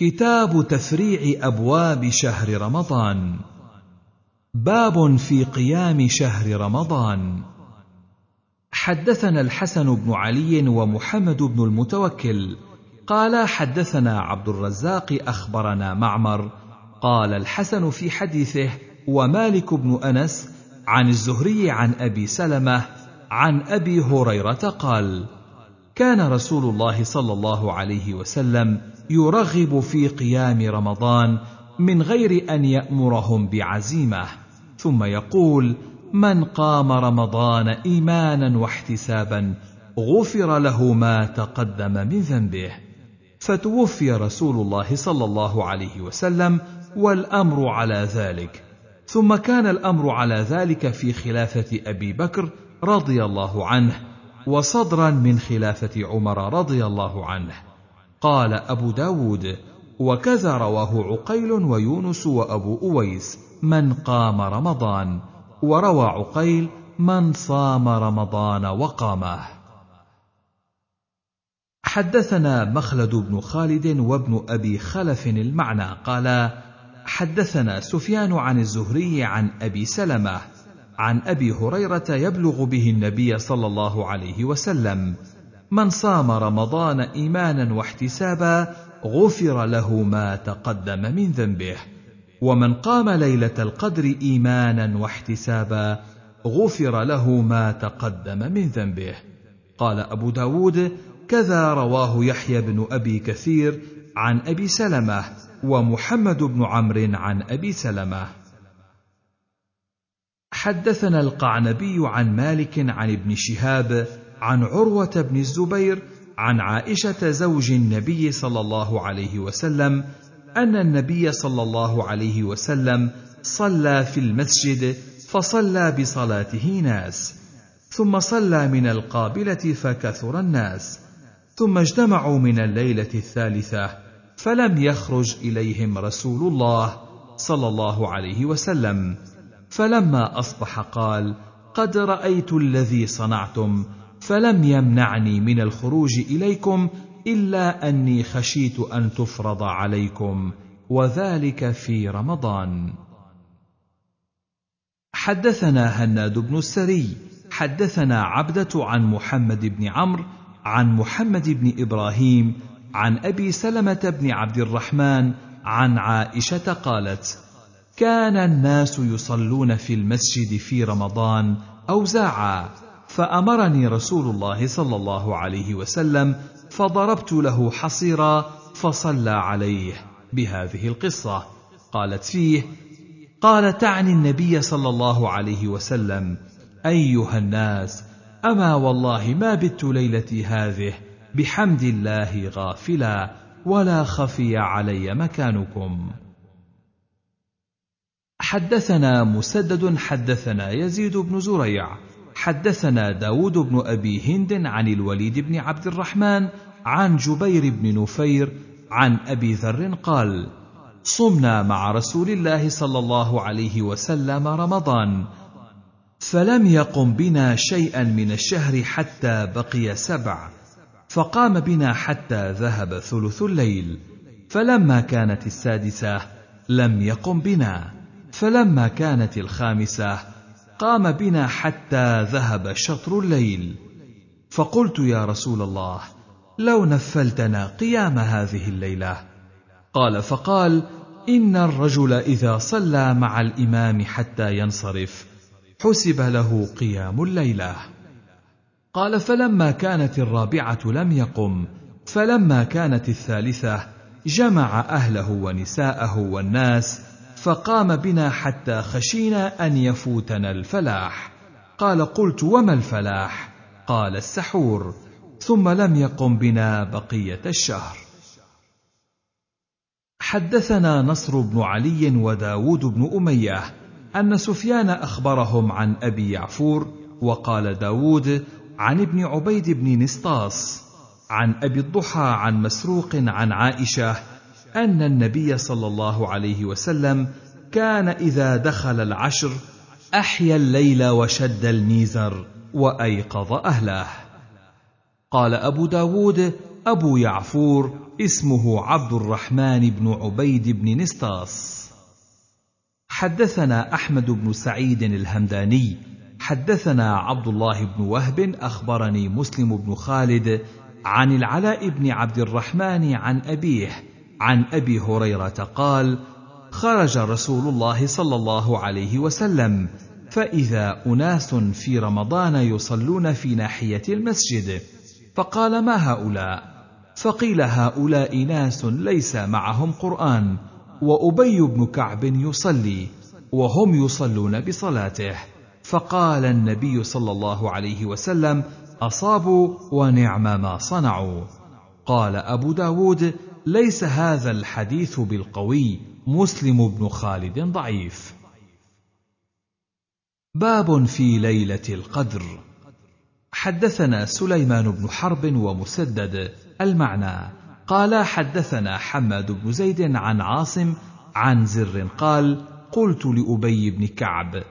كتاب تفريع أبواب شهر رمضان. باب في قيام شهر رمضان. حدثنا الحسن بن علي ومحمد بن المتوكل. قال حدثنا عبد الرزاق أخبرنا معمر. قال الحسن في حديثه ومالك بن أنس عن الزهري عن أبي سلمة عن أبي هريرة قال كان رسول الله صلى الله عليه وسلم يرغب في قيام رمضان من غير أن يأمرهم بعزيمة. ثم يقول من قام رمضان إيمانا واحتسابا غفر له ما تقدم من ذنبه. فتوفي رسول الله صلى الله عليه وسلم والأمر على ذلك. ثم كان الأمر على ذلك في خلافة أبي بكر رضي الله عنه وصدرا من خلافة عمر رضي الله عنه. قال أبو داود وكذا رواه عقيل ويونس وأبو أويس من قام رمضان. وروى عقيل من صام رمضان وقامه. حدثنا مخلد بن خالد وابن أبي خلف المعنى قال حدثنا سفيان عن الزهري عن أبي سلمة عن أبي هريرة يبلغ به النبي صلى الله عليه وسلم من صام رمضان إيمانا واحتسابا غفر له ما تقدم من ذنبه. ومن قام ليلة القدر إيمانا واحتسابا غفر له ما تقدم من ذنبه. قال أبو داود كذا رواه يحيى بن أبي كثير عن أبي سلمة ومحمد بن عمرو عن أبي سلمة. حدثنا القعنبي عن مالك عن ابن شهاب عن عروة بن الزبير عن عائشة زوج النبي صلى الله عليه وسلم أن النبي صلى الله عليه وسلم صلى في المسجد فصلى بصلاته ناس ثم صلى من القابلة فكثر الناس ثم اجتمعوا من الليلة الثالثة فلم يخرج إليهم رسول الله صلى الله عليه وسلم فلما أصبح قال قد رأيت الذي صنعتم فلم يمنعني من الخروج إليكم إلا أني خشيت أن تفرض عليكم وذلك في رمضان. حدثنا هناد بن السري حدثنا عبدة عن محمد بن عمرو عن محمد بن إبراهيم عن أبي سلمة بن عبد الرحمن عن عائشة قالت كان الناس يصلون في المسجد في رمضان أوزاعا فأمرني رسول الله صلى الله عليه وسلم فضربت له حصيرا فصلى عليه بهذه القصة. قالت فيه قال تعني النبي صلى الله عليه وسلم أيها الناس أما والله ما بت ليلتي هذه بحمد الله غافلا ولا خفي علي مكانكم. حدثنا مسدد حدثنا يزيد بن زريع حدثنا داود بن أبي هند عن الوليد بن عبد الرحمن عن جبير بن نفير عن أبي ذر قال صمنا مع رسول الله صلى الله عليه وسلم رمضان فلم يقم بنا شيئا من الشهر حتى بقي سبع فقام بنا حتى ذهب ثلث الليل فلما كانت السادسة لم يقم بنا فلما كانت الخامسة قام بنا حتى ذهب شطر الليل. فقلت يا رسول الله لو نفلتنا قيام هذه الليلة. قال فقال إن الرجل إذا صلى مع الإمام حتى ينصرف حسب له قيام الليلة. قال فلما كانت الرابعة لم يقم فلما كانت الثالثة جمع أهله ونساءه والناس فقام بنا حتى خشينا أن يفوتنا الفلاح. قال قلت وما الفلاح؟ قال السحور. ثم لم يقم بنا بقية الشهر. حدثنا نصر بن علي وداود بن أمية أن سفيان أخبرهم عن أبي يعفور وقال داود عن ابن عبيد بن نسطاس عن أبي الضحى عن مسروق عن عائشة أن النبي صلى الله عليه وسلم كان إذا دخل العشر أحيا الليل وشد الميزر وأيقظ أهله. قال أبو داود أبو يعفور اسمه عبد الرحمن بن عبيد بن نسطاس. حدثنا أحمد بن سعيد الهمداني حدثنا عبد الله بن وهب أخبرني مسلم بن خالد عن العلاء بن عبد الرحمن عن أبيه عن أبي هريرة قال خرج رسول الله صلى الله عليه وسلم فإذا أناس في رمضان يصلون في ناحية المسجد فقال ما هؤلاء؟ فقيل هؤلاء ناس ليس معهم قرآن وأبي بن كعب يصلي وهم يصلون بصلاته. فقال النبي صلى الله عليه وسلم أصابوا ونعم ما صنعوا. قال أبو داود ليس هذا الحديث بالقوي. مسلم بن خالد ضعيف. باب في ليلة القدر. حدثنا سليمان بن حرب ومسدد المعنى. قال حدثنا حماد بن زيد عن عاصم عن زر قال قلت لأبي بن كعب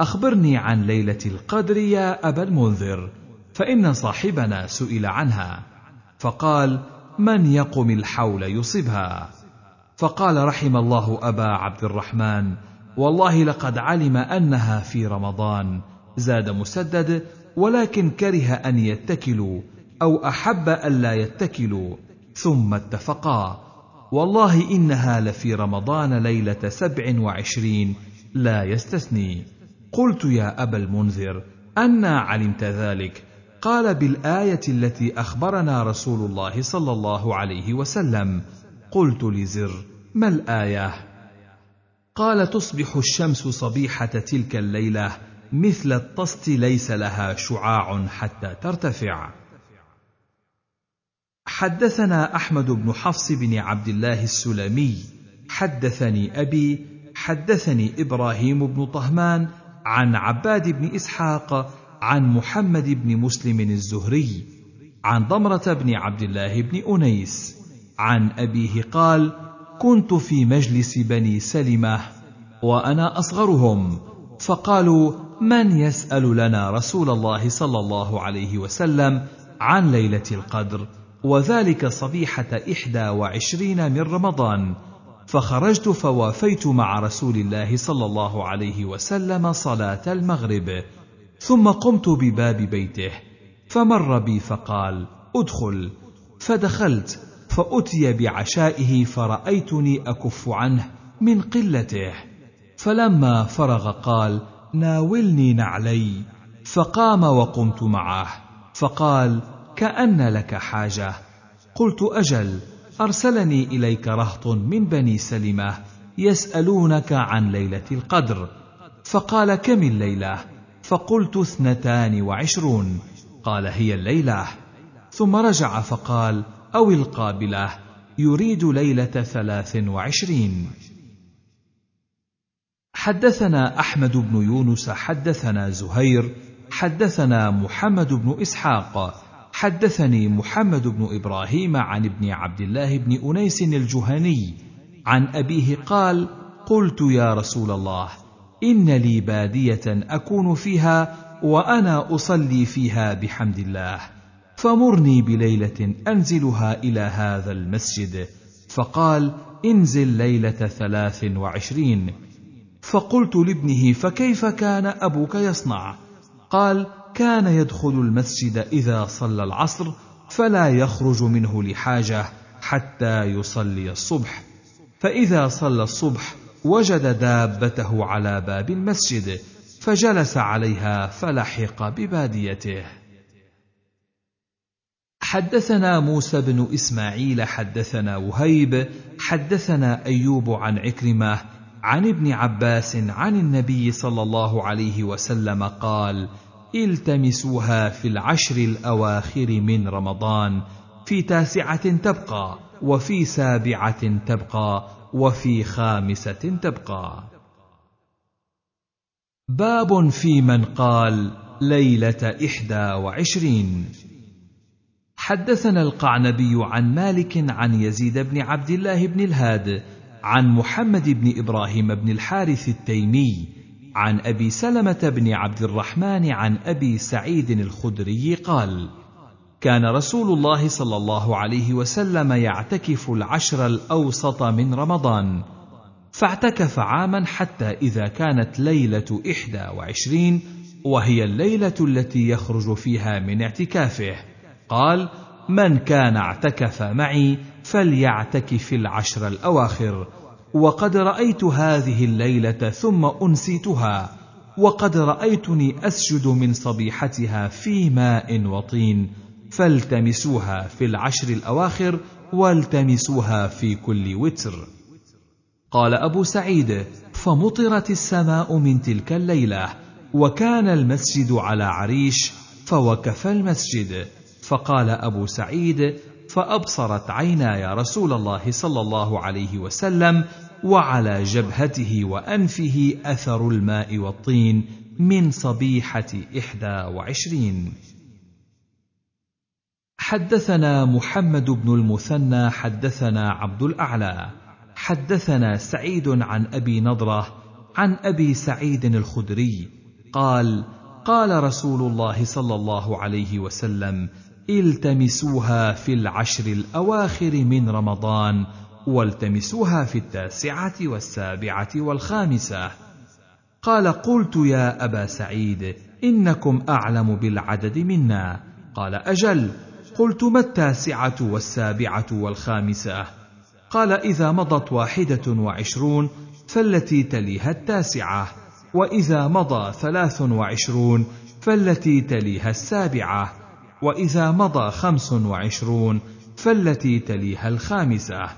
أخبرني عن ليلة القدر يا أبا المنذر فإن صاحبنا سئل عنها. فقال من يقم الحول يصبها. فقال رحم الله أبا عبد الرحمن والله لقد علم أنها في رمضان. زاد مسدد ولكن كره أن يتكلوا أو أحب الا يتكلوا. ثم اتفقا. والله إنها لفي رمضان ليلة سبع وعشرين لا يستثني. قلت يا أبا المنذر أنا علمت ذلك. قال بالآية التي أخبرنا رسول الله صلى الله عليه وسلم قلت لزر ما الآية؟ قال تصبح الشمس صبيحة تلك الليلة مثل الطست ليس لها شعاع حتى ترتفع. حدثنا أحمد بن حفص بن عبد الله السلمي حدثني أبي حدثني إبراهيم بن طهمان عن عباد بن إسحاق عن محمد بن مسلم الزهري عن ضمرة بن عبد الله بن أنيس عن أبيه قال كنت في مجلس بني سلمة وأنا أصغرهم فقالوا من يسأل لنا رسول الله صلى الله عليه وسلم عن ليلة القدر وذلك صبيحة إحدى وعشرين من رمضان فخرجت فوافيت مع رسول الله صلى الله عليه وسلم صلاة المغرب ثم قمت بباب بيته فمر بي فقال ادخل. فدخلت فأتي بعشائه فرأيتني أكف عنه من قلته. فلما فرغ قال ناولني نعلي. فقام وقمت معه فقال كأن لك حاجة. قلت أجل أرسلني إليك رهط من بني سلمة يسألونك عن ليلة القدر. فقال كم الليلة؟ فقلت اثنتان وعشرون. قال هي الليلة. ثم رجع فقال أو القابلة يريد ليلة ثلاث وعشرين. حدثنا أحمد بن يونس حدثنا زهير حدثنا محمد بن إسحاق حدثني محمد بن إبراهيم عن ابن عبد الله بن أنيس الجهني عن أبيه قال قلت يا رسول الله إن لي بادية أكون فيها وأنا أصلي فيها بحمد الله. فمرني بليلة أنزلها إلى هذا المسجد. فقال انزل ليلة ثلاث وعشرين. فقلت لابنه فكيف كان أبوك يصنع؟ قال كان يدخل المسجد إذا صلى العصر فلا يخرج منه لحاجة حتى يصلي الصبح. فإذا صلى الصبح وجد دابته على باب المسجد فجلس عليها فلحق بباديته. حدثنا موسى بن إسماعيل حدثنا وهيب حدثنا أيوب عن عكرمة عن ابن عباس عن النبي صلى الله عليه وسلم قال التمسوها في العشر الأواخر من رمضان في تاسعة تبقى وفي سابعة تبقى وفي خامسة تبقى. باب في من قال ليلة إحدى وعشرين. حدثنا القعنبي عن مالك عن يزيد بن عبد الله بن الهاد عن محمد بن إبراهيم بن الحارث التيمي عن أبي سلمة بن عبد الرحمن عن أبي سعيد الخدري قال كان رسول الله صلى الله عليه وسلم يعتكف العشر الأوسط من رمضان فاعتكف عاما حتى إذا كانت ليلة إحدى وعشرين وهي الليلة التي يخرج فيها من اعتكافه. قال من كان اعتكف معي فليعتكف العشر الأواخر وقد رأيت هذه الليلة ثم أنسيتها وقد رأيتني أسجد من صبيحتها في ماء وطين فالتمسوها في العشر الأواخر والتمسوها في كل وتر. قال أبو سعيد فمطرت السماء من تلك الليلة وكان المسجد على عريش فوقف المسجد. فقال أبو سعيد فأبصرت عيناي رسول الله صلى الله عليه وسلم وعلى جبهته وأنفه أثر الماء والطين من صبيحة إحدى وعشرين. حدثنا محمد بن المثنى حدثنا عبد الأعلى. حدثنا سعيد عن أبي نضرة عن أبي سعيد الخدري. قال قال رسول الله صلى الله عليه وسلم التمسوها في العشر الأواخر من رمضان والتمسوها في التاسعة والسابعة والخامسة. قال قلت يا أبا سعيد إنكم أعلم بالعدد منا. قال أجل. قلت ما التاسعة والسابعة والخامسة؟ قال إذا مضت واحدة وعشرون فالتي تليها التاسعة وإذا مضى ثلاث وعشرون فالتي تليها السابعة وإذا مضى خمس وعشرون فالتي تليها الخامسة.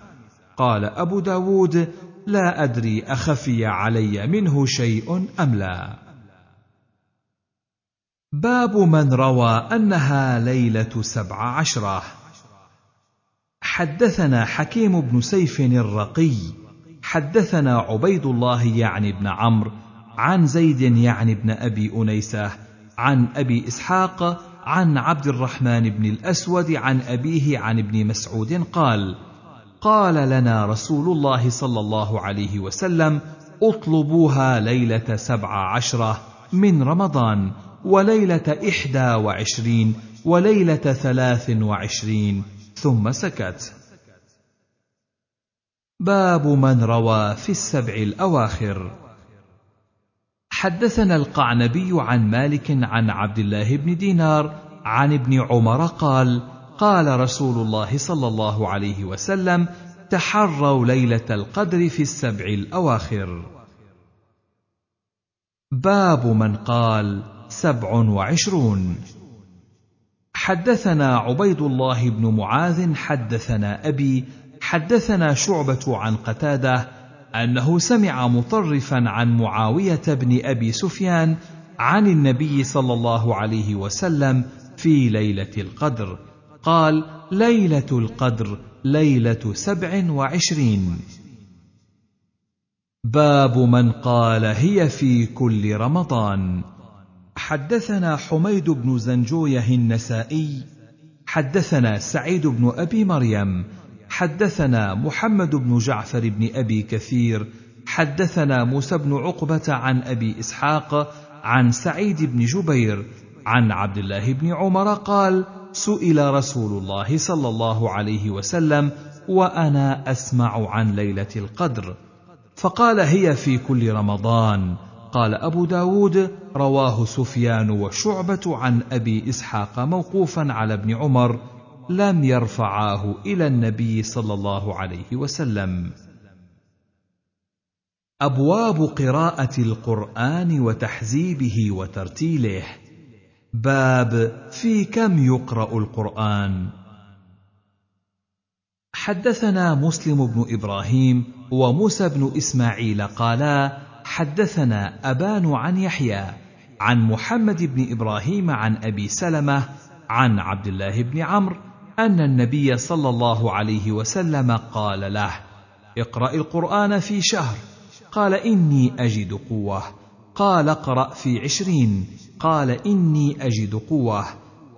قال أبو داود لا أدري أخفي علي منه شيء أم لا. باب من روى أنها ليلة سبع عشرة. حدثنا حكيم بن سيف الرقي حدثنا عبيد الله يعني بن عمرو عن زيد يعني بن أبي أنيسة عن أبي إسحاق عن عبد الرحمن بن الأسود عن أبيه عن ابن مسعود قال قال لنا رسول الله صلى الله عليه وسلم اطلبوها ليلة سبع عشرة من رمضان. وليلة إحدى وعشرين وليلة ثلاث وعشرين. ثم سكت. باب من روى في السبع الأواخر. حدثنا القعنبي عن مالك عن عبد الله بن دينار عن ابن عمر قال قال رسول الله صلى الله عليه وسلم تحروا ليلة القدر في السبع الأواخر. باب من قال سبع وعشرون. حدثنا عبيد الله بن معاذ حدثنا أبي حدثنا شعبة عن قتادة أنه سمع مطرفا عن معاوية بن أبي سفيان عن النبي صلى الله عليه وسلم في ليلة القدر. قال ليلة القدر ليلة سبع وعشرين. باب من قال هي في كل رمضان. حدثنا حميد بن زنجوية النسائي حدثنا سعيد بن أبي مريم حدثنا محمد بن جعفر بن أبي كثير حدثنا موسى بن عقبة عن أبي إسحاق عن سعيد بن جبير عن عبد الله بن عمر قال سئل رسول الله صلى الله عليه وسلم وأنا أسمع عن ليلة القدر فقال هي في كل رمضان. قال أبو داود رواه سفيان وشعبة عن أبي إسحاق موقوفا على ابن عمر لم يرفعاه إلى النبي صلى الله عليه وسلم. أبواب قراءة القرآن وتحزيبه وترتيله. باب في كم يقرأ القرآن؟ حدثنا مسلم بن إبراهيم وموسى بن إسماعيل قالا حدثنا أبان عن يحيى عن محمد بن إبراهيم عن أبي سلمة عن عبد الله بن عمرو أن النبي صلى الله عليه وسلم قال له اقرأ القرآن في شهر. قال إني أجد قوة. قال اقرأ في عشرين. قال إني أجد قوة.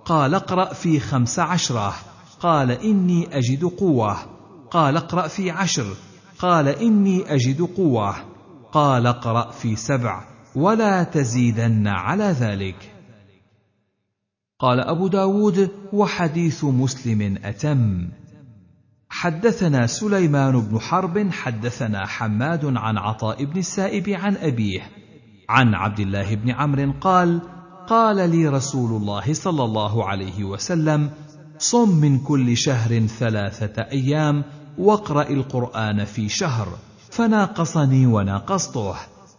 قال اقرأ في خمس عشرة. قال إني أجد قوة. قال اقرأ في عشر. قال إني أجد قوة. قال اقرأ في سبع ولا تزيدن على ذلك. قال أبو داود وحديث مسلم أتم. حدثنا سليمان بن حرب حدثنا حماد عن عطاء بن السائب عن أبيه عن عبد الله بن عمرو قال قال لي رسول الله صلى الله عليه وسلم صم من كل شهر ثلاثة أيام واقرأ القرآن في شهر. فناقصني وناقصته.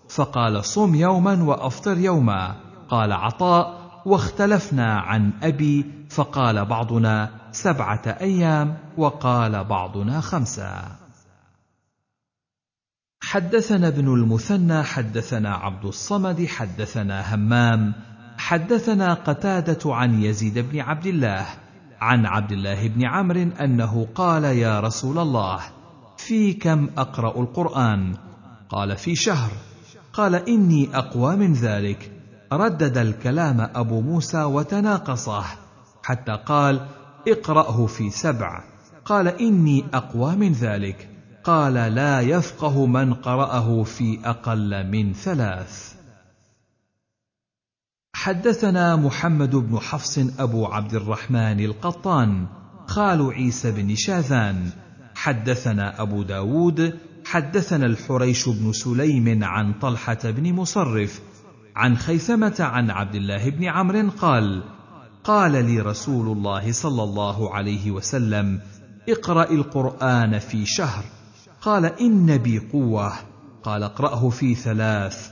فقال صم يوما وأفطر يوما. قال عطاء واختلفنا عن أبي فقال بعضنا سبعة أيام وقال بعضنا خمسة. حدثنا ابن المثنى حدثنا عبد الصمد حدثنا همام حدثنا قتادة عن يزيد بن عبد الله عن عبد الله بن عمرو أنه قال يا رسول الله في كم أقرأ القرآن؟ قال في شهر. قال إني أقوى من ذلك. ردد الكلام أبو موسى وتناقصه. حتى قال اقرأه في سبع. قال إني أقوى من ذلك. قال لا يفقه من قرأه في أقل من ثلاث. حدثنا محمد بن حفص أبو عبد الرحمن القطان خال عيسى بن شاذان حدثنا أبو داود حدثنا الحريش بن سليم عن طلحة بن مصرف عن خيثمة عن عبد الله بن عمرو قال قال لي رسول الله صلى الله عليه وسلم اقرأ القرآن في شهر. قال إن بي قوة. قال اقرأه في ثلاث.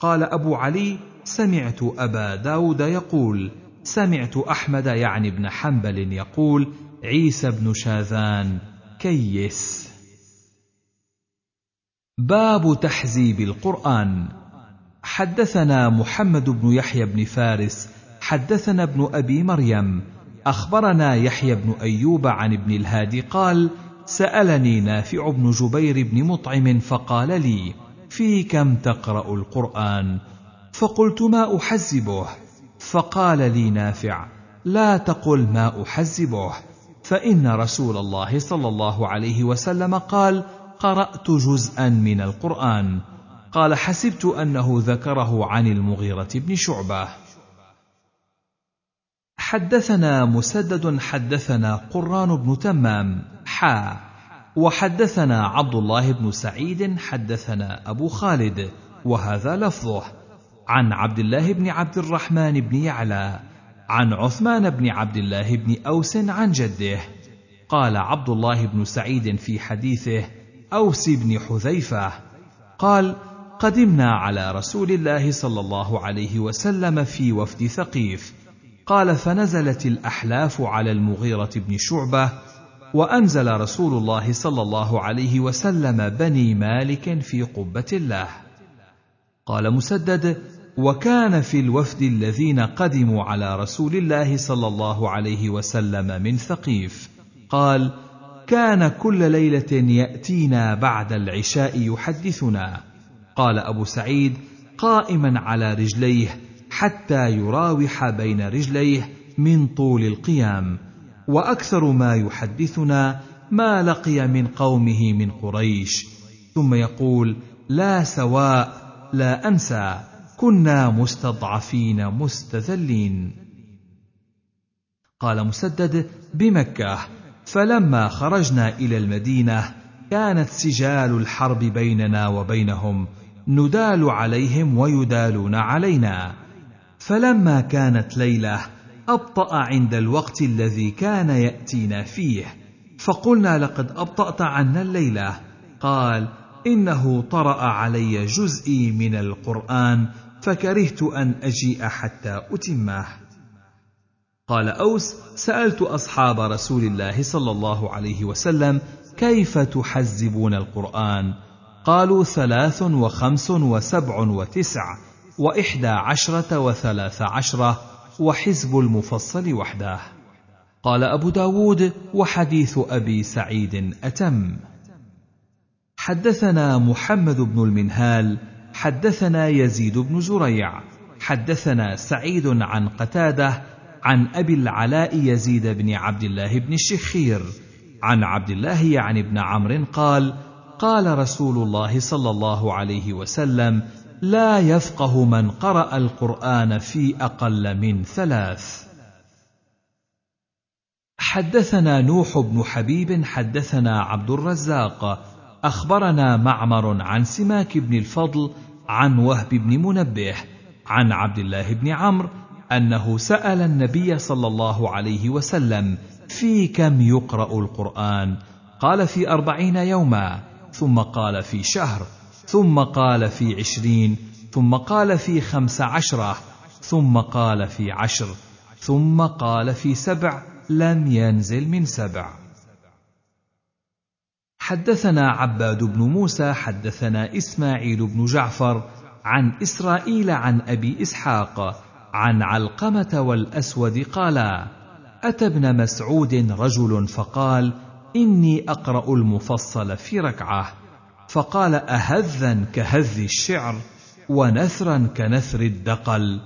قال أبو علي سمعت أبا داود يقول سمعت أحمد يعني بن حنبل يقول عيسى بن شاذان. كيس باب تحزيب القرآن. حدثنا محمد بن يحيى بن فارس حدثنا ابن أبي مريم أخبرنا يحيى بن أيوب عن ابن الهادي قال سألني نافع بن جبير بن مطعم فقال لي في كم تقرأ القرآن؟ فقلت ما أحزبه. فقال لي نافع لا تقل ما أحزبه. فإن رسول الله صلى الله عليه وسلم قال قرأت جزءا من القرآن قال حسبت أنه ذكره عن المغيرة بن شعبة حدثنا مسدد حدثنا قران بن تمام حا وحدثنا عبد الله بن سعيد حدثنا أبو خالد وهذا لفظه. عن عبد الله بن عبد الرحمن بن يعلى. عن عثمان بن عبد الله بن أوس عن جده. قال عبد الله بن سعيد في حديثه أوس بن حذيفة قال قدمنا على رسول الله صلى الله عليه وسلم في وفد ثقيف. قال فنزلت الأحلاف على المغيرة بن شعبة وأنزل رسول الله صلى الله عليه وسلم بني مالك في قبة الله. قال مسدد وكان في الوفد الذين قدموا على رسول الله صلى الله عليه وسلم من ثقيف. قال كان كل ليلة يأتينا بعد العشاء يحدثنا. قال أبو سعيد قائما على رجليه حتى يراوح بين رجليه من طول القيام. وأكثر ما يحدثنا ما لقي من قومه من قريش. ثم يقول لا سواء لا أنسى. كنا مستضعفين مستذلين. قال مسدد بمكة. فلما خرجنا إلى المدينة كانت سجال الحرب بيننا وبينهم. ندال عليهم ويدالون علينا. فلما كانت ليلة أبطأ عند الوقت الذي كان يأتينا فيه. فقلنا لقد أبطأت عنا الليلة. قال إنه طرأ علي جزئي من القرآن فكرهت أن أجيء حتى أتمه. قال أوس سألت أصحاب رسول الله صلى الله عليه وسلم كيف تحزبون القرآن؟ قالوا ثلاث وخمس وسبع وتسع وإحدى عشرة وثلاث عشرة وحزب المفصل وحده. قال أبو داود وحديث أبي سعيد أتم. حدثنا محمد بن المنهال حدثنا يزيد بن زريع حدثنا سعيد عن قتادة عن أبي العلاء يزيد بن عبد الله بن الشخير عن عبد الله يعني بن عمرو قال قال رسول الله صلى الله عليه وسلم لا يفقه من قرأ القرآن في أقل من ثلاث. حدثنا نوح بن حبيب حدثنا عبد الرزاق أخبرنا معمر عن سماك بن الفضل عن وهب بن منبه عن عبد الله بن عمرو أنه سأل النبي صلى الله عليه وسلم في كم يقرأ القرآن؟ قال في أربعين يوما ثم قال في شهر ثم قال في عشرين ثم قال في خمس عشرة ثم قال في عشر ثم قال في سبع لم ينزل من سبع. حدثنا عباد بن موسى حدثنا إسماعيل بن جعفر عن إسرائيل عن أبي إسحاق عن علقمة والأسود قالا أتى ابن مسعود رجل فقال إني أقرأ المفصل في ركعة. فقال أهذا كهذ الشعر ونثرا كنثر الدقل.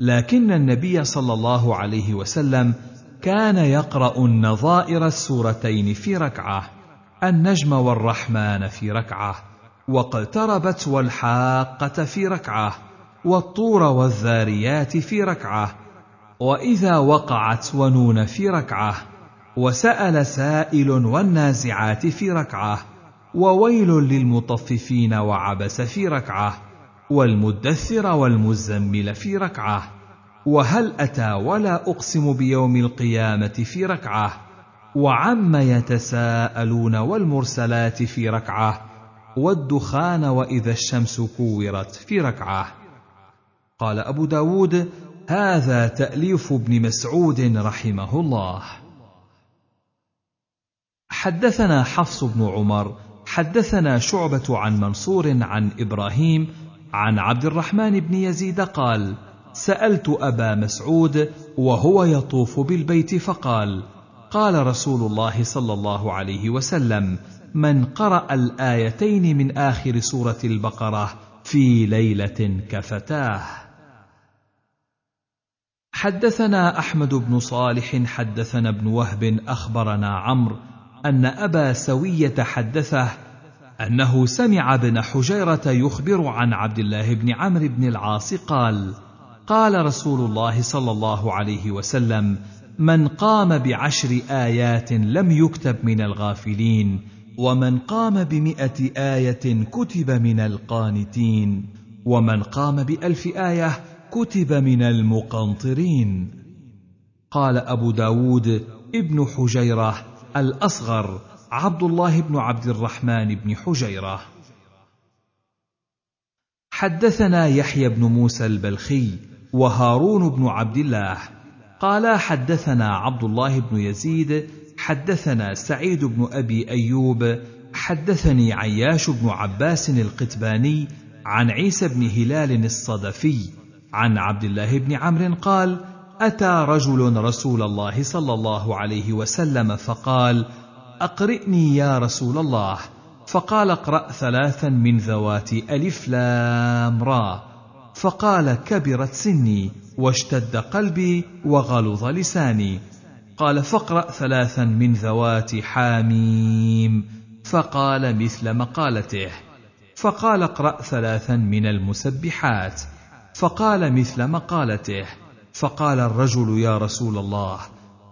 لكن النبي صلى الله عليه وسلم كان يقرأ النظائر السورتين في ركعة. النجم والرحمن في ركعة واقتربت والحاقة في ركعة والطور والذاريات في ركعة وإذا وقعت ونون في ركعة وسأل سائل والنازعات في ركعة وويل للمطففين وعبس في ركعة والمدثر والمزمل في ركعة وهل أتى ولا أقسم بيوم القيامة في ركعة؟ وعم يتساءلون والمرسلات في ركعة والدخان وإذا الشمس كورت في ركعة. قال أبو داود هذا تأليف ابن مسعود رحمه الله. حدثنا حفص بن عمر حدثنا شعبة عن منصور عن إبراهيم عن عبد الرحمن بن يزيد قال سألت أبا مسعود وهو يطوف بالبيت فقال قال رسول الله صلى الله عليه وسلم من قرأ الآيتين من آخر سورة البقرة في ليلة كفتاه. حدثنا أحمد بن صالح حدثنا ابن وهب أخبرنا عمرو أن أبا سوية حدثه أنه سمع ابن حجيرة يخبر عن عبد الله بن عمرو بن العاص قال قال رسول الله صلى الله عليه وسلم من قام بعشر آيات لم يكتب من الغافلين ومن قام بمئة آية كتب من القانتين ومن قام بألف آية كتب من المقنطرين. قال أبو داود ابن حجيرة الأصغر عبد الله بن عبد الرحمن بن حجيرة. حدثنا يحيى بن موسى البلخي وهارون بن عبد الله قالا حدثنا عبد الله بن يزيد حدثنا سعيد بن أبي أيوب حدثني عياش بن عباس القتباني عن عيسى بن هلال الصدفي عن عبد الله بن عمرو قال أتى رجل رسول الله صلى الله عليه وسلم فقال أقرئني يا رسول الله. فقال اقرأ ثلاثا من ذوات ألف لام را. فقال كبرت سني واشتد قلبي وغلظ لساني. قال فاقرأ ثلاثا من ذوات حاميم. فقال مثل مقالته. فقال اقرأ ثلاثا من المسبحات. فقال مثل مقالته. فقال الرجل يا رسول الله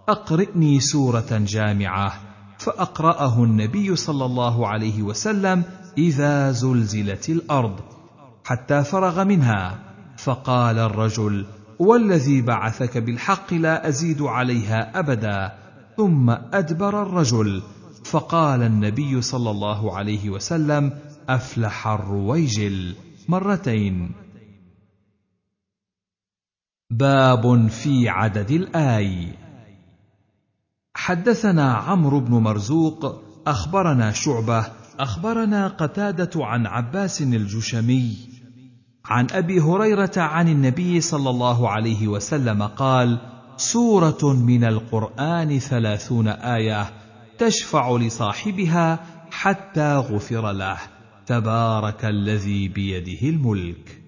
أقرئني سورة جامعة. فأقرأه النبي صلى الله عليه وسلم إذا زلزلت الأرض. حتى فرغ منها. فقال الرجل والذي بعثك بالحق لا أزيد عليها أبدا. ثم أدبر الرجل. فقال النبي صلى الله عليه وسلم أفلح الرويجل. مرتين. باب في عدد الآي. حدثنا عمرو بن مرزوق أخبرنا شعبة أخبرنا قتادة عن عباس الجشمي عن أبي هريرة عن النبي صلى الله عليه وسلم قال سورة من القرآن ثلاثون آية تشفع لصاحبها حتى غفر له. تبارك الذي بيده الملك.